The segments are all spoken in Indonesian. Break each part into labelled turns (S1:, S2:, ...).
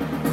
S1: Bye.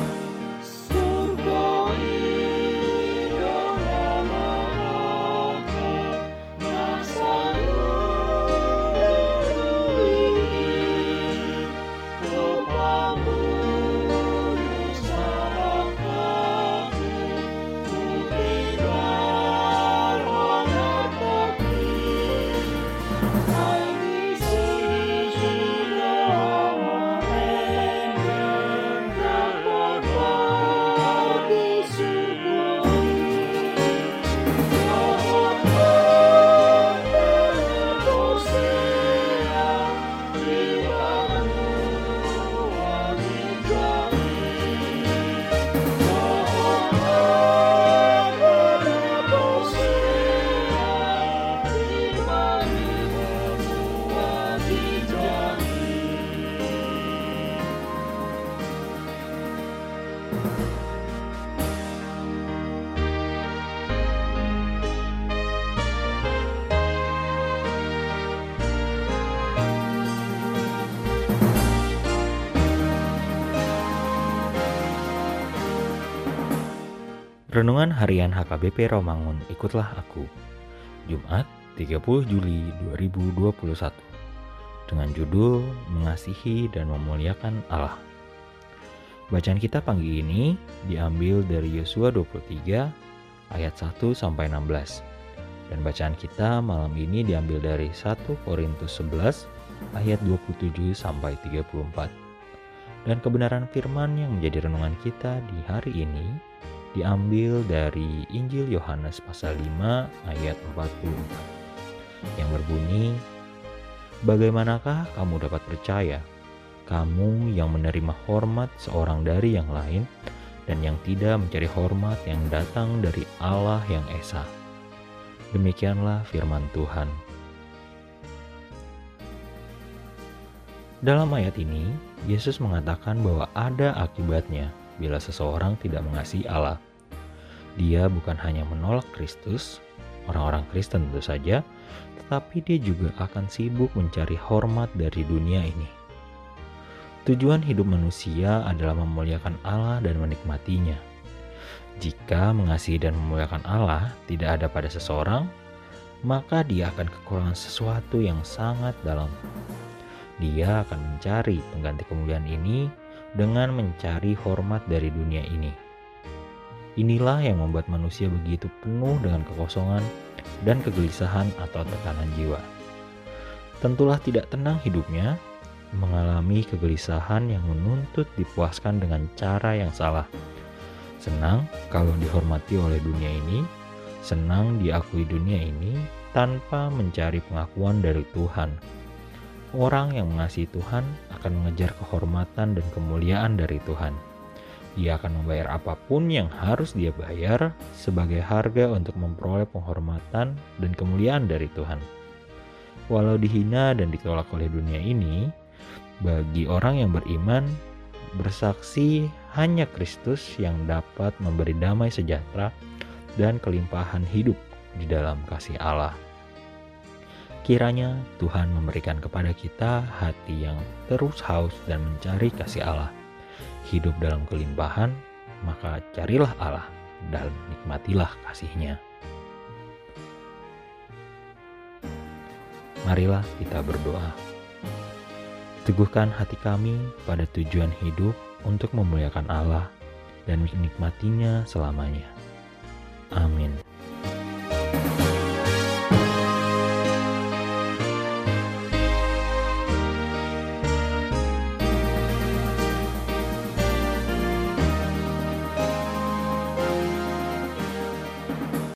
S1: Renungan Harian HKBP Romangun Ikutlah Aku. Jumat 30 Juli 2021 Dengan judul Mengasihi dan Memuliakan Allah. Bacaan kita pagi ini diambil dari Yosua 23 ayat 1 sampai 16 dan bacaan kita malam ini diambil dari 1 Korintus 11 ayat 27 sampai 34 dan kebenaran firman yang menjadi renungan kita di hari ini diambil dari Injil Yohanes pasal 5 ayat 44 yang berbunyi Bagaimanakah kamu dapat percaya? Kamu yang menerima hormat seorang dari yang lain dan yang tidak mencari hormat yang datang dari Allah yang esa. Demikianlah firman Tuhan. Dalam ayat ini, Yesus mengatakan bahwa ada akibatnya bila seseorang tidak mengasihi Allah. Dia bukan hanya menolak Kristus, orang-orang Kristen tentu saja, tetapi dia juga akan sibuk mencari hormat dari dunia ini. Tujuan hidup manusia adalah memuliakan Allah dan menikmatinya. Jika mengasihi dan memuliakan Allah tidak ada pada seseorang, maka dia akan kekurangan sesuatu yang sangat dalam. Dia akan mencari pengganti kemuliaan ini dengan mencari hormat dari dunia ini. Inilah yang membuat manusia begitu penuh dengan kekosongan dan kegelisahan atau tekanan jiwa. Tentulah tidak tenang hidupnya, mengalami kegelisahan yang menuntut dipuaskan dengan cara yang salah. Senang kalau dihormati oleh dunia ini, senang diakui dunia ini tanpa mencari pengakuan dari Tuhan. Orang yang mengasihi Tuhan akan mengejar kehormatan dan kemuliaan dari Tuhan ia akan membayar apa pun yang harus dia bayar sebagai harga untuk memperoleh penghormatan dan kemuliaan dari Tuhan. Walau dihina dan ditolak oleh dunia ini, bagi orang yang beriman, bersaksi hanya Kristus yang dapat memberi damai sejahtera dan kelimpahan hidup di dalam kasih Allah. Kiranya Tuhan memberikan kepada kita hati yang terus haus dan mencari kasih Allah hidup dalam kelimpahan, maka carilah Allah dan nikmatilah kasihnya. Marilah kita berdoa. Teguhkan hati kami pada tujuan hidup untuk memuliakan Allah dan menikmatinya selamanya. Amin.